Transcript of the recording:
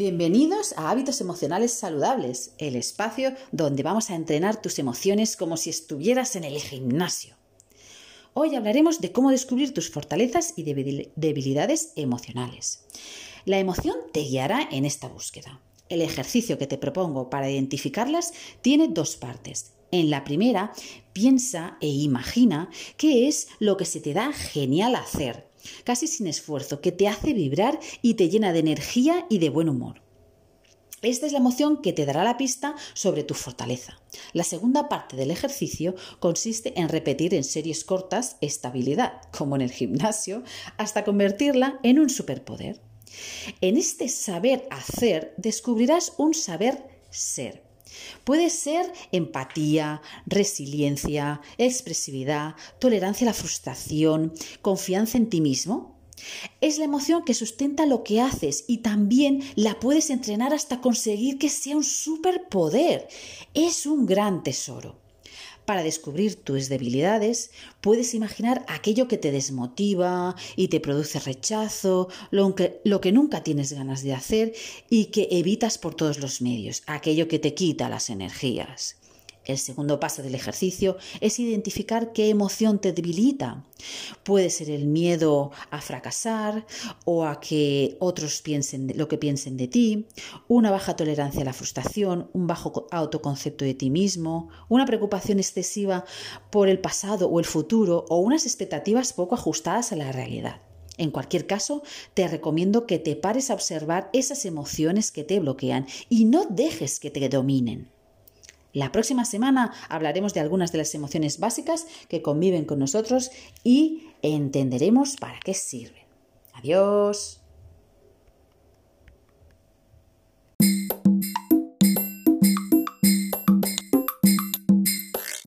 Bienvenidos a Hábitos Emocionales Saludables, el espacio donde vamos a entrenar tus emociones como si estuvieras en el gimnasio. Hoy hablaremos de cómo descubrir tus fortalezas y debilidades emocionales. La emoción te guiará en esta búsqueda. El ejercicio que te propongo para identificarlas tiene dos partes. En la primera, piensa e imagina qué es lo que se te da genial hacer, casi sin esfuerzo, que te hace vibrar y te llena de energía y de buen humor. Esta es la emoción que te dará la pista sobre tu fortaleza. La segunda parte del ejercicio consiste en repetir en series cortas estabilidad, como en el gimnasio, hasta convertirla en un superpoder. En este saber hacer descubrirás un saber ser. Puede ser empatía, resiliencia, expresividad, tolerancia a la frustración, confianza en ti mismo. Es la emoción que sustenta lo que haces y también la puedes entrenar hasta conseguir que sea un superpoder. Es un gran tesoro. Para descubrir tus debilidades, puedes imaginar aquello que te desmotiva y te produce rechazo, lo que, nunca tienes ganas de hacer y que evitas por todos los medios, aquello que te quita las energías. El segundo paso del ejercicio es identificar qué emoción te debilita. Puede ser el miedo a fracasar o a que otros piensen lo que piensen de ti, una baja tolerancia a la frustración, un bajo autoconcepto de ti mismo, una preocupación excesiva por el pasado o el futuro o unas expectativas poco ajustadas a la realidad. En cualquier caso, te recomiendo que te pares a observar esas emociones que te bloquean y no dejes que te dominen. La próxima semana hablaremos de algunas de las emociones básicas que conviven con nosotros y entenderemos para qué sirven. Adiós.